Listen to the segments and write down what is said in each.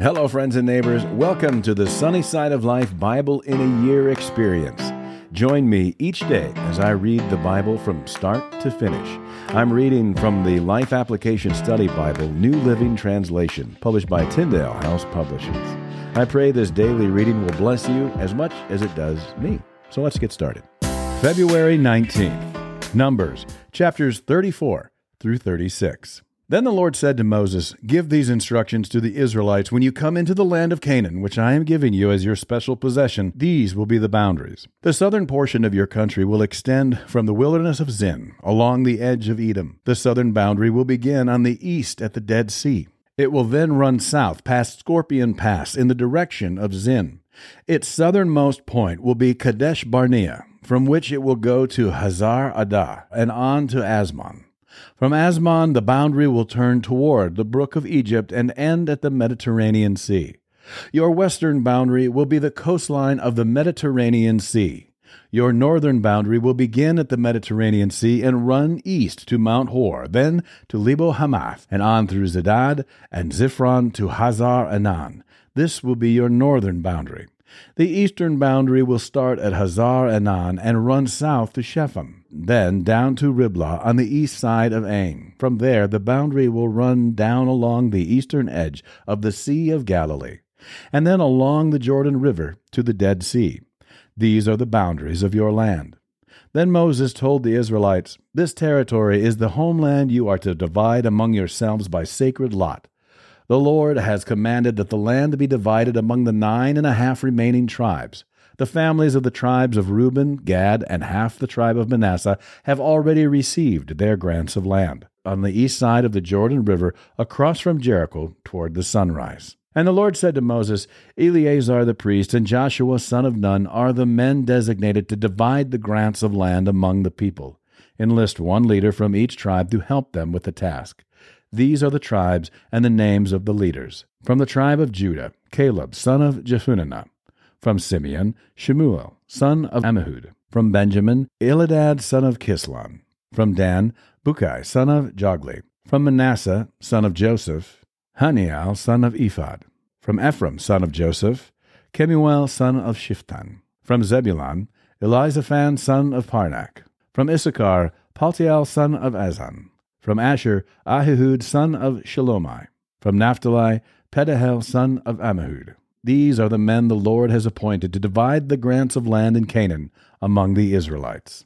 Hello, friends and neighbors. Welcome to the Sunny Side of Life Bible in a Year experience. Join me each day as I read the Bible from start to finish. I'm reading from the Life Application Study Bible, New Living Translation, published by Tyndale House Publishers. I pray this daily reading will bless you as much as it does me. So let's get started. February 19th, Numbers, chapters 34 through 36. Then the Lord said to Moses, Give these instructions to the Israelites when you come into the land of Canaan, which I am giving you as your special possession. These will be the boundaries. The southern portion of your country will extend from the wilderness of Zin along the edge of Edom. The southern boundary will begin on the east at the Dead Sea. It will then run south past Scorpion Pass in the direction of Zin. Its southernmost point will be Kadesh Barnea, from which it will go to Hazar Addar and on to Azmon. From Azmon, the boundary will turn toward the brook of Egypt and end at the Mediterranean Sea. Your western boundary will be the coastline of the Mediterranean Sea. Your northern boundary will begin at the Mediterranean Sea and run east to Mount Hor, then to Lebo Hamath, and on through Zedad and Ziphron to Hazar Enan. This will be your northern boundary. The eastern boundary will start at Hazar Enan and run south to Shepham, then down to Riblah on the east side of Ain. From there, the boundary will run down along the eastern edge of the Sea of Galilee, and then along the Jordan River to the Dead Sea. These are the boundaries of your land. Then Moses told the Israelites, This territory is the homeland you are to divide among yourselves by sacred lot. The Lord has commanded that the land be divided among the nine and a half remaining tribes. The families of the tribes of Reuben, Gad, and half the tribe of Manasseh have already received their grants of land on the east side of the Jordan River, across from Jericho toward the sunrise. And the Lord said to Moses, Eleazar the priest and Joshua son of Nun are the men designated to divide the grants of land among the people. Enlist one leader from each tribe to help them with the task. These are the tribes and the names of the leaders. From the tribe of Judah, Caleb, son of Jephunneh. From Simeon, Shemuel, son of Ammihud. From Benjamin, Elidad, son of Kislon. From Dan, Bukki, son of Jogli. From Manasseh, son of Joseph, Hanniel, son of Ephod. From Ephraim, son of Joseph, Kemuel, son of Shiphtan. From Zebulun, Elizaphan, son of Parnach. From Issachar, Paltiel, son of Azzan. From Asher, Ahihud son of Shelomi. From Naphtali, Pedahel son of Ammihud. These are the men the Lord has appointed to divide the grants of land in Canaan among the Israelites.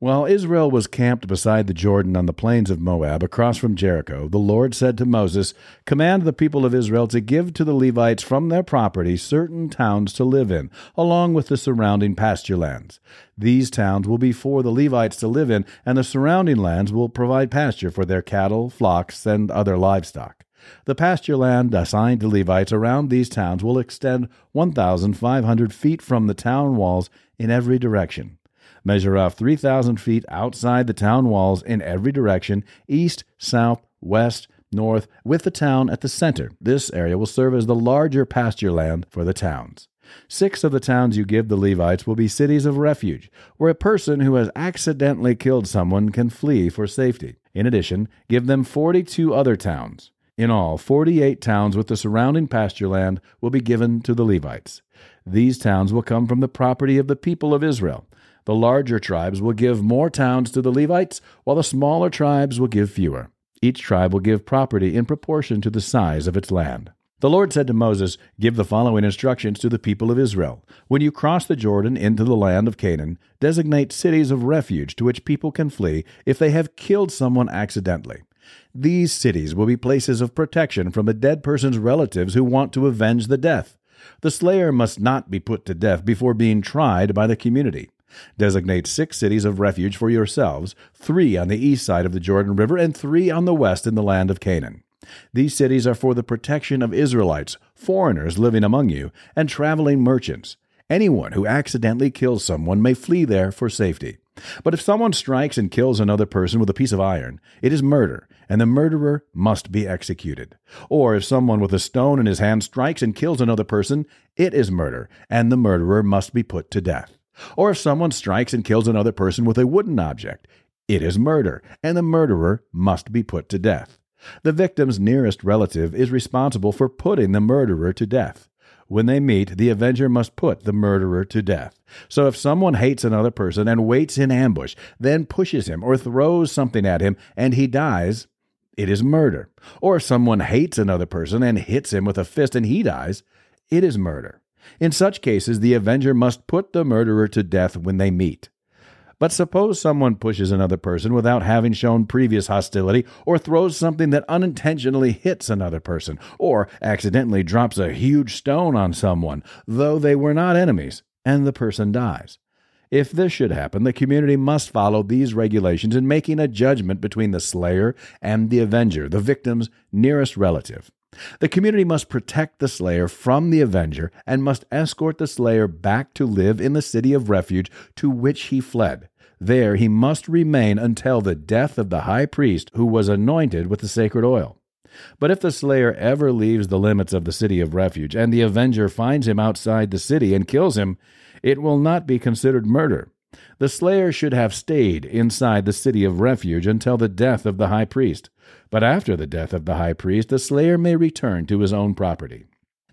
While Israel was camped beside the Jordan on the plains of Moab across from Jericho, the Lord said to Moses, Command the people of Israel to give to the Levites from their property certain towns to live in, along with the surrounding pasture lands. These towns will be for the Levites to live in, and the surrounding lands will provide pasture for their cattle, flocks, and other livestock. The pasture land assigned to Levites around these towns will extend 1,500 feet from the town walls in every direction measure off 3,000 feet outside the town walls in every direction east, south, west, north, with the town at the center. This area will serve as the larger pasture land for the towns. Six of the towns you give the Levites will be cities of refuge, where a person who has accidentally killed someone can flee for safety. In addition, give them 42 other towns. In all, 48 towns with the surrounding pasture land will be given to the Levites. These towns will come from the property of the people of Israel. The larger tribes will give more towns to the Levites, while the smaller tribes will give fewer. Each tribe will give property in proportion to the size of its land. The Lord said to Moses, Give the following instructions to the people of Israel. When you cross the Jordan into the land of Canaan, designate cities of refuge to which people can flee if they have killed someone accidentally. These cities will be places of protection from a dead person's relatives who want to avenge the death. The slayer must not be put to death before being tried by the community. Designate six cities of refuge for yourselves, three on the east side of the Jordan River, and three on the west in the land of Canaan. These cities are for the protection of Israelites, foreigners living among you, and traveling merchants. Anyone who accidentally kills someone may flee there for safety. But if someone strikes and kills another person with a piece of iron, it is murder, and the murderer must be executed. Or if someone with a stone in his hand strikes and kills another person, it is murder, and the murderer must be put to death. Or if someone strikes and kills another person with a wooden object, it is murder, and the murderer must be put to death. The victim's nearest relative is responsible for putting the murderer to death. When they meet, the avenger must put the murderer to death. So if someone hates another person and waits in ambush, then pushes him or throws something at him, and he dies, it is murder. Or if someone hates another person and hits him with a fist and he dies, it is murder. In such cases, the avenger must put the murderer to death when they meet. But suppose someone pushes another person without having shown previous hostility, or throws something that unintentionally hits another person, or accidentally drops a huge stone on someone, though they were not enemies, and the person dies. If this should happen, the community must follow these regulations in making a judgment between the slayer and the avenger, the victim's nearest relative. The community must protect the slayer from the avenger and must escort the slayer back to live in the city of refuge to which he fled. There he must remain until the death of the high priest who was anointed with the sacred oil. But if the slayer ever leaves the limits of the city of refuge, and the avenger finds him outside the city and kills him, it will not be considered murder. The slayer should have stayed inside the city of refuge until the death of the high priest. But after the death of the high priest, the slayer may return to his own property.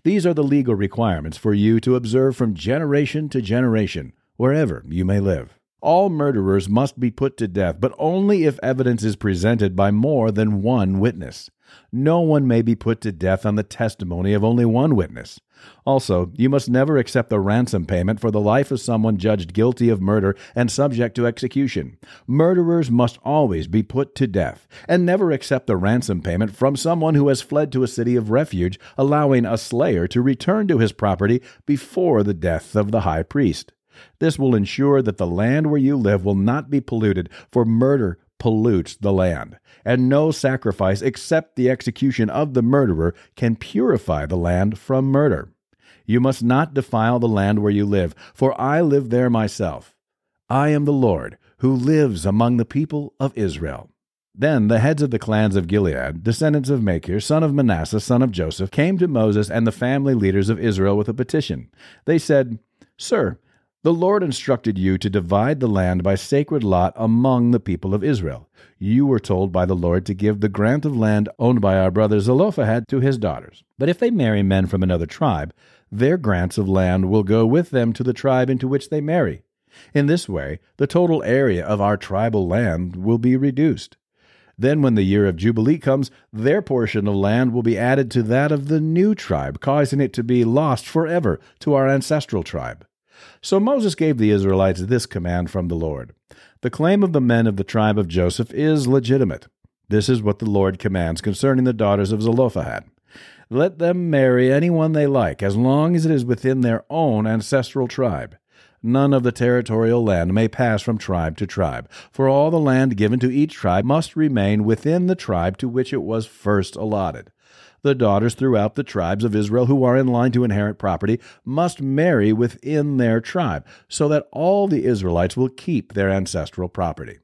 These are the legal requirements for you to observe from generation to generation, wherever you may live. All murderers must be put to death, but only if evidence is presented by more than one witness. No one may be put to death on the testimony of only one witness. Also, you must never accept the ransom payment for the life of someone judged guilty of murder and subject to execution. Murderers must always be put to death, and never accept the ransom payment from someone who has fled to a city of refuge, allowing a slayer to return to his property before the death of the high priest. This will ensure that the land where you live will not be polluted, for murder pollutes the land. And no sacrifice except the execution of the murderer can purify the land from murder. You must not defile the land where you live, for I live there myself. I am the Lord, who lives among the people of Israel. Then the heads of the clans of Gilead, descendants of Machir, son of Manasseh, son of Joseph, came to Moses and the family leaders of Israel with a petition. They said, Sir, the Lord instructed you to divide the land by sacred lot among the people of Israel. You were told by the Lord to give the grant of land owned by our brother Zelophehad to his daughters. But if they marry men from another tribe, their grants of land will go with them to the tribe into which they marry. In this way, the total area of our tribal land will be reduced. Then, when the year of Jubilee comes, their portion of land will be added to that of the new tribe, causing it to be lost forever to our ancestral tribe. So Moses gave the Israelites this command from the Lord The claim of the men of the tribe of Joseph is legitimate. This is what the Lord commands concerning the daughters of Zelophehad. Let them marry anyone they like, as long as it is within their own ancestral tribe. None of the territorial land may pass from tribe to tribe, for all the land given to each tribe must remain within the tribe to which it was first allotted the daughters throughout the tribes of Israel who are in line to inherit property must marry within their tribe, so that all the Israelites will keep their ancestral property.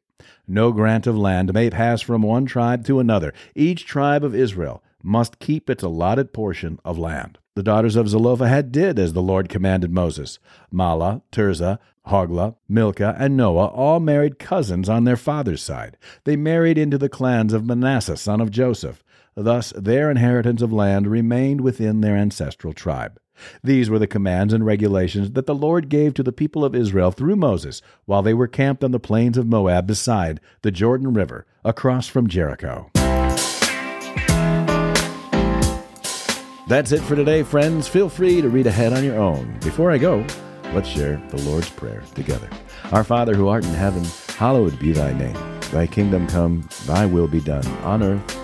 No grant of land may pass from one tribe to another. Each tribe of Israel must keep its allotted portion of land. The daughters of Zelophehad did as the Lord commanded Moses. Mahlah, Tirzah, Hoglah, Milcah, and Noah all married cousins on their father's side. They married into the clans of Manasseh, son of Joseph. Thus, their inheritance of land remained within their ancestral tribe. These were the commands and regulations that the Lord gave to the people of Israel through Moses while they were camped on the plains of Moab beside the Jordan River, across from Jericho. That's it for today, friends. Feel free to read ahead on your own. Before I go, let's share the Lord's Prayer together. Our Father who art in heaven, hallowed be thy name. Thy kingdom come, thy will be done, on earth